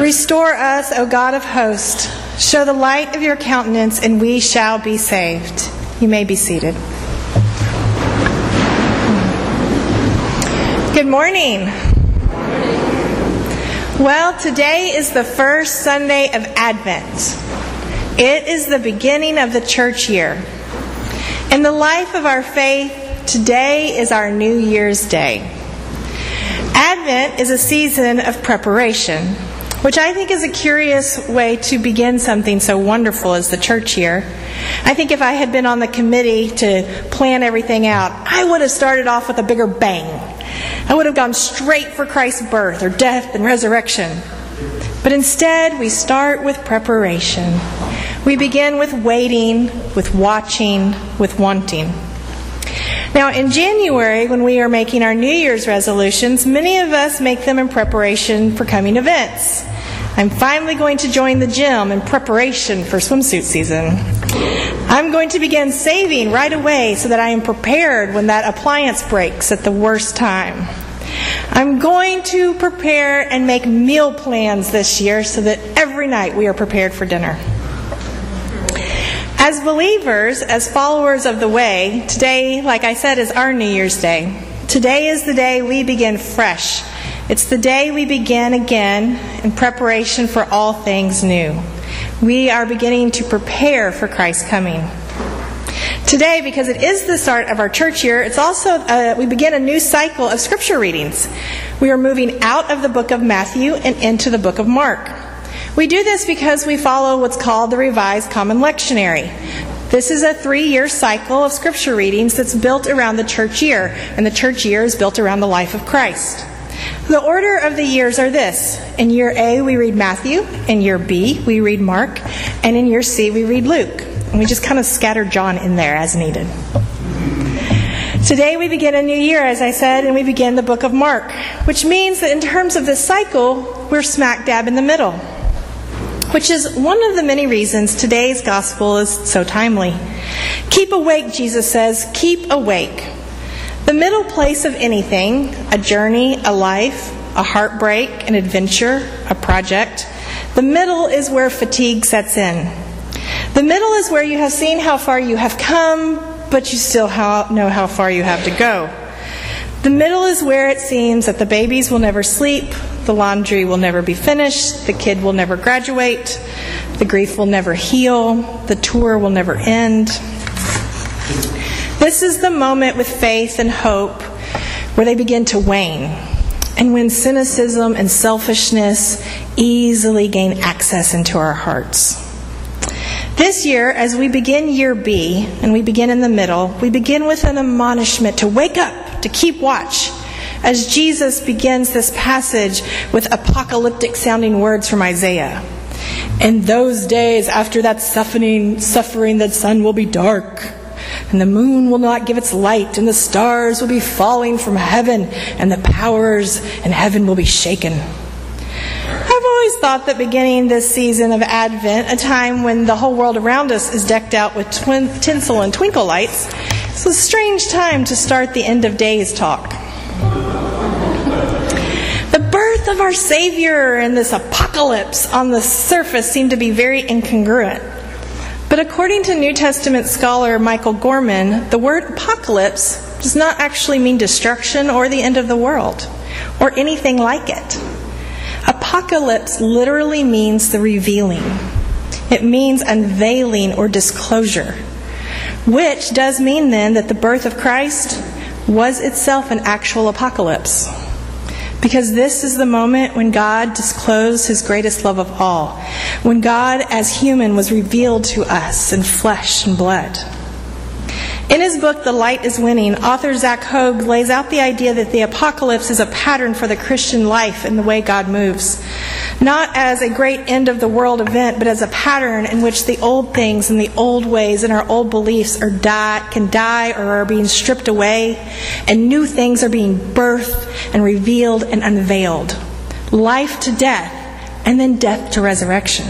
Restore us, O God of hosts. Show the light of your countenance, and we shall be saved. You may be seated. Good morning. Well, today is the first Sunday of Advent. It is the beginning of the church year. In the life of our faith, today is our New Year's Day. Advent is a season of preparation, which I think is a curious way to begin something so wonderful as the church year. I think if I had been on the committee to plan everything out, I would have started off with a bigger bang. I would have gone straight for Christ's birth or death and resurrection. But instead, we start with preparation. We begin with waiting, with watching, with wanting. Now, in January, when we are making our New Year's resolutions, many of us make them in preparation for coming events. I'm finally going to join the gym in preparation for swimsuit season. I'm going to begin saving right away so that I am prepared when that appliance breaks at the worst time. I'm going to prepare and make meal plans this year so that every night we are prepared for dinner. As believers, as followers of the way, today, like I said, is our New Year's Day. Today is the day we begin fresh. It's the day we begin again in preparation for all things new. We are beginning to prepare for Christ's coming. Today, because it is the start of our church year, it's also, uh, we begin a new cycle of scripture readings. We are moving out of the book of Matthew and into the book of Mark. We do this because we follow what's called the Revised Common Lectionary. This is a three year cycle of scripture readings that's built around the church year, and the church year is built around the life of Christ. The order of the years are this In year A, we read Matthew, in year B, we read Mark, and in year C, we read Luke. And we just kind of scatter John in there as needed. Today we begin a new year, as I said, and we begin the book of Mark, which means that in terms of this cycle, we're smack dab in the middle which is one of the many reasons today's gospel is so timely. Keep awake, Jesus says, keep awake. The middle place of anything, a journey, a life, a heartbreak, an adventure, a project, the middle is where fatigue sets in. The middle is where you have seen how far you have come, but you still know how far you have to go. The middle is where it seems that the babies will never sleep, the laundry will never be finished, the kid will never graduate, the grief will never heal, the tour will never end. This is the moment with faith and hope where they begin to wane, and when cynicism and selfishness easily gain access into our hearts. This year, as we begin year B, and we begin in the middle, we begin with an admonishment to wake up, to keep watch, as Jesus begins this passage with apocalyptic sounding words from Isaiah. In those days, after that suffering, suffering, the sun will be dark, and the moon will not give its light, and the stars will be falling from heaven, and the powers in heaven will be shaken. I've always thought that beginning this season of Advent, a time when the whole world around us is decked out with twin, tinsel and twinkle lights, is a strange time to start the end of days talk of our Savior and this apocalypse on the surface seem to be very incongruent. But according to New Testament scholar Michael Gorman, the word apocalypse does not actually mean destruction or the end of the world or anything like it. Apocalypse literally means the revealing, it means unveiling or disclosure, which does mean then that the birth of Christ was itself an actual apocalypse. Because this is the moment when God disclosed his greatest love of all, when God as human was revealed to us in flesh and blood. In his book, The Light is Winning, author Zach Hoag lays out the idea that the apocalypse is a pattern for the Christian life and the way God moves. Not as a great end of the world event, but as a pattern in which the old things and the old ways and our old beliefs are die, can die or are being stripped away, and new things are being birthed and revealed and unveiled. Life to death, and then death to resurrection.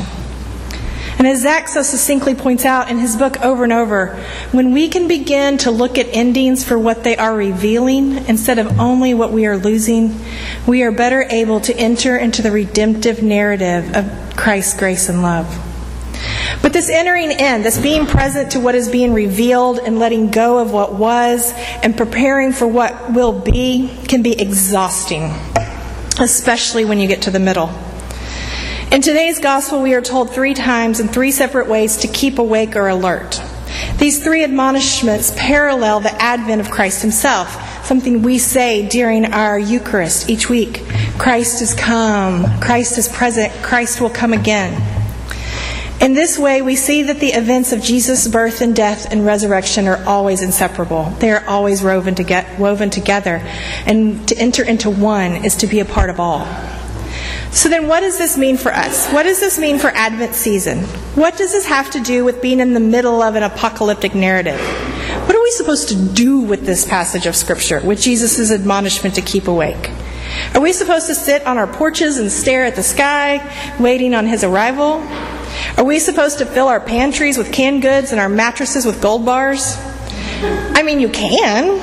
And as Zach so succinctly points out in his book over and over, when we can begin to look at endings for what they are revealing instead of only what we are losing, we are better able to enter into the redemptive narrative of Christ's grace and love. But this entering in, this being present to what is being revealed and letting go of what was and preparing for what will be, can be exhausting, especially when you get to the middle. In today's gospel, we are told three times in three separate ways to keep awake or alert. These three admonishments parallel the advent of Christ himself, something we say during our Eucharist each week. Christ is come, Christ is present, Christ will come again. In this way, we see that the events of Jesus' birth and death and resurrection are always inseparable. They are always woven, together. And to enter into one is to be a part of all. So then, what does this mean for us? What does this mean for Advent season? What does this have to do with being in the middle of an apocalyptic narrative? What are we supposed to do with this passage of Scripture, with Jesus' admonishment to keep awake? Are we supposed to sit on our porches and stare at the sky, waiting on his arrival? Are we supposed to fill our pantries with canned goods and our mattresses with gold bars? I mean, you can.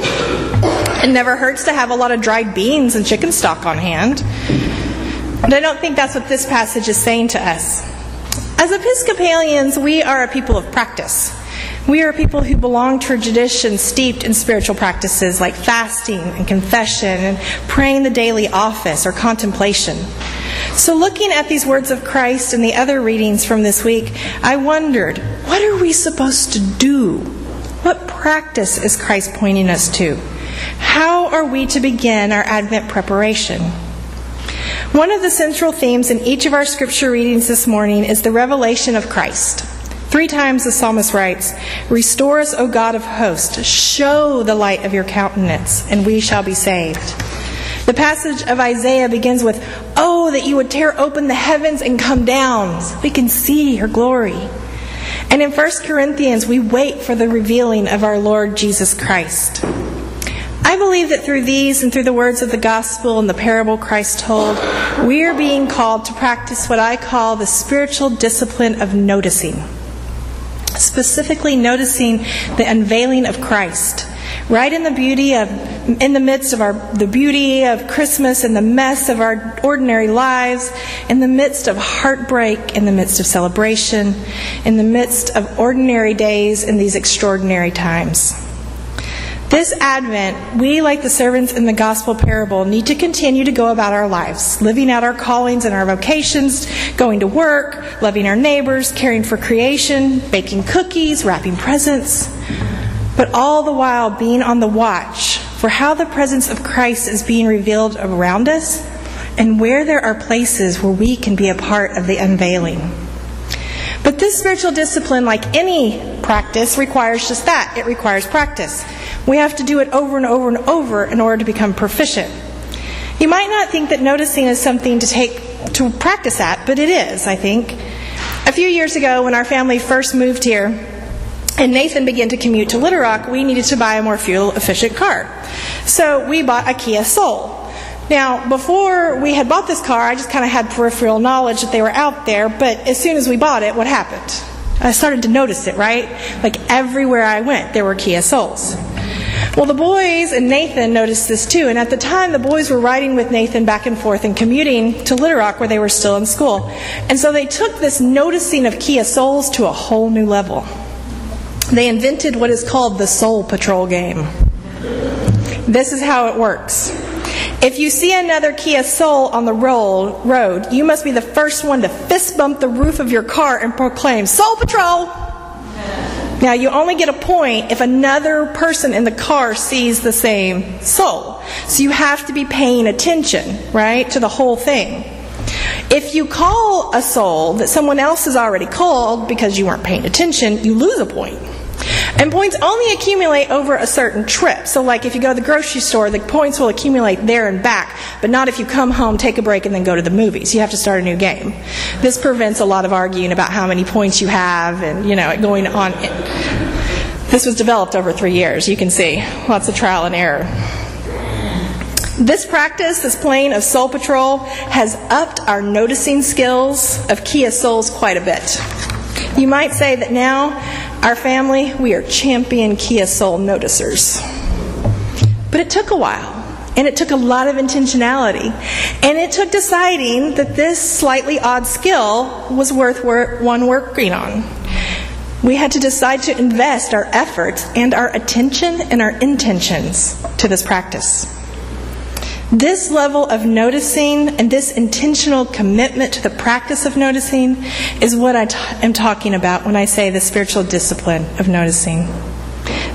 It never hurts to have a lot of dried beans and chicken stock on hand. But I don't think that's what this passage is saying to us. As Episcopalians, we are a people of practice. We are people who belong to a tradition steeped in spiritual practices like fasting and confession and praying the daily office or contemplation. So, looking at these words of Christ and the other readings from this week, I wondered what are we supposed to do? What practice is Christ pointing us to? How are we to begin our Advent preparation? One of the central themes in each of our scripture readings this morning is the revelation of Christ. Three times the psalmist writes, Restore us, O God of hosts, show the light of your countenance, and we shall be saved. The passage of Isaiah begins with, Oh, that you would tear open the heavens and come down so we can see your glory. And in 1 Corinthians, we wait for the revealing of our Lord Jesus Christ. I believe that through these and through the words of the gospel and the parable Christ told, we are being called to practice what I call the spiritual discipline of noticing. Specifically, noticing the unveiling of Christ. Right in the beauty of, in the midst of our, the beauty of Christmas, and the mess of our ordinary lives, in the midst of heartbreak, in the midst of celebration, in the midst of ordinary days in these extraordinary times. This Advent, we, like the servants in the gospel parable, need to continue to go about our lives, living out our callings and our vocations, going to work, loving our neighbors, caring for creation, baking cookies, wrapping presents, but all the while being on the watch for how the presence of Christ is being revealed around us and where there are places where we can be a part of the unveiling. But this spiritual discipline, like any practice, requires just that it requires practice. We have to do it over and over and over in order to become proficient. You might not think that noticing is something to take to practice at, but it is, I think. A few years ago, when our family first moved here, and Nathan began to commute to Little Rock, we needed to buy a more fuel efficient car. So we bought a Kia Soul. Now, before we had bought this car, I just kind of had peripheral knowledge that they were out there, but as soon as we bought it, what happened? I started to notice it, right? Like everywhere I went, there were Kia Souls. Well, the boys and Nathan noticed this too, and at the time, the boys were riding with Nathan back and forth and commuting to Little Rock where they were still in school. And so they took this noticing of Kia Souls to a whole new level. They invented what is called the Soul Patrol game. This is how it works. If you see another Kia Soul on the road, you must be the first one to fist bump the roof of your car and proclaim, Soul Patrol! Now, you only get a point if another person in the car sees the same soul. So you have to be paying attention, right, to the whole thing. If you call a soul that someone else has already called because you weren't paying attention, you lose a point. And points only accumulate over a certain trip. So, like if you go to the grocery store, the points will accumulate there and back, but not if you come home, take a break, and then go to the movies. You have to start a new game. This prevents a lot of arguing about how many points you have and, you know, going on. This was developed over three years. You can see lots of trial and error. This practice, this plane of Soul Patrol, has upped our noticing skills of Kia Souls quite a bit. You might say that now, our family, we are champion Kia Soul noticers. But it took a while, and it took a lot of intentionality, and it took deciding that this slightly odd skill was worth one working on. We had to decide to invest our efforts and our attention and our intentions to this practice. This level of noticing and this intentional commitment to the practice of noticing is what I t- am talking about when I say the spiritual discipline of noticing.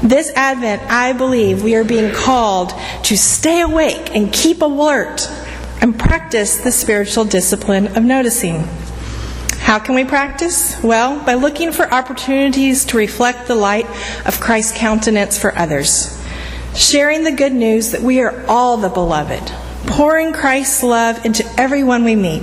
This Advent, I believe we are being called to stay awake and keep alert and practice the spiritual discipline of noticing. How can we practice? Well, by looking for opportunities to reflect the light of Christ's countenance for others sharing the good news that we are all the beloved, pouring Christ's love into everyone we meet.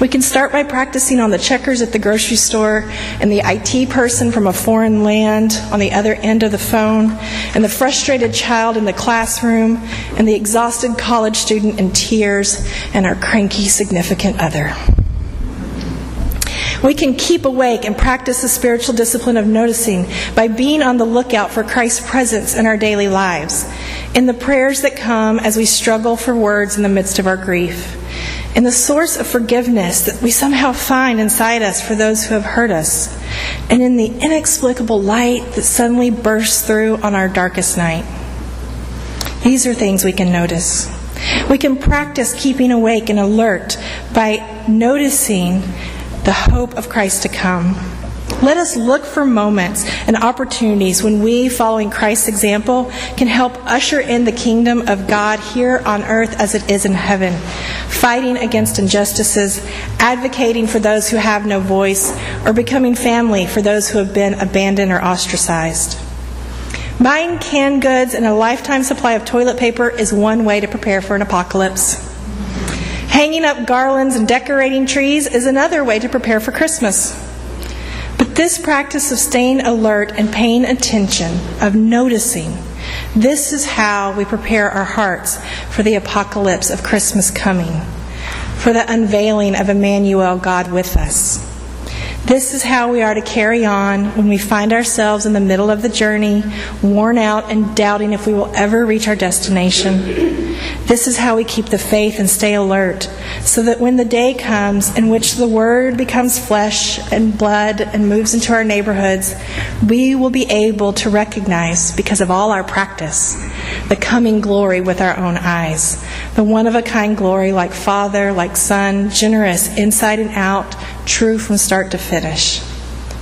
We can start by practicing on the checkers at the grocery store, and the IT person from a foreign land on the other end of the phone, and the frustrated child in the classroom, and the exhausted college student in tears, and our cranky significant other. We can keep awake and practice the spiritual discipline of noticing by being on the lookout for Christ's presence in our daily lives, in the prayers that come as we struggle for words in the midst of our grief, in the source of forgiveness that we somehow find inside us for those who have hurt us, and in the inexplicable light that suddenly bursts through on our darkest night. These are things we can notice. We can practice keeping awake and alert by noticing the hope of Christ to come. Let us look for moments and opportunities when we, following Christ's example, can help usher in the kingdom of God here on earth as it is in heaven, fighting against injustices, advocating for those who have no voice, or becoming family for those who have been abandoned or ostracized. Buying canned goods and a lifetime supply of toilet paper is one way to prepare for an apocalypse. Hanging up garlands and decorating trees is another way to prepare for Christmas. But this practice of staying alert and paying attention, of noticing, this is how we prepare our hearts for the apocalypse of Christmas coming, for the unveiling of Emmanuel, God with us. This is how we are to carry on when we find ourselves in the middle of the journey, worn out and doubting if we will ever reach our destination. This is how we keep the faith and stay alert, so that when the day comes in which the Word becomes flesh and blood and moves into our neighborhoods, we will be able to recognize, because of all our practice, the coming glory with our own eyes. The one of a kind glory, like Father, like Son, generous inside and out, true from start to finish.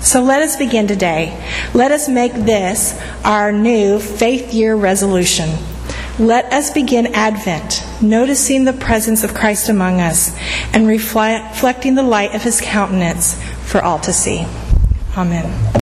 So let us begin today. Let us make this our new faith year resolution. Let us begin Advent, noticing the presence of Christ among us and reflecting the light of his countenance for all to see. Amen.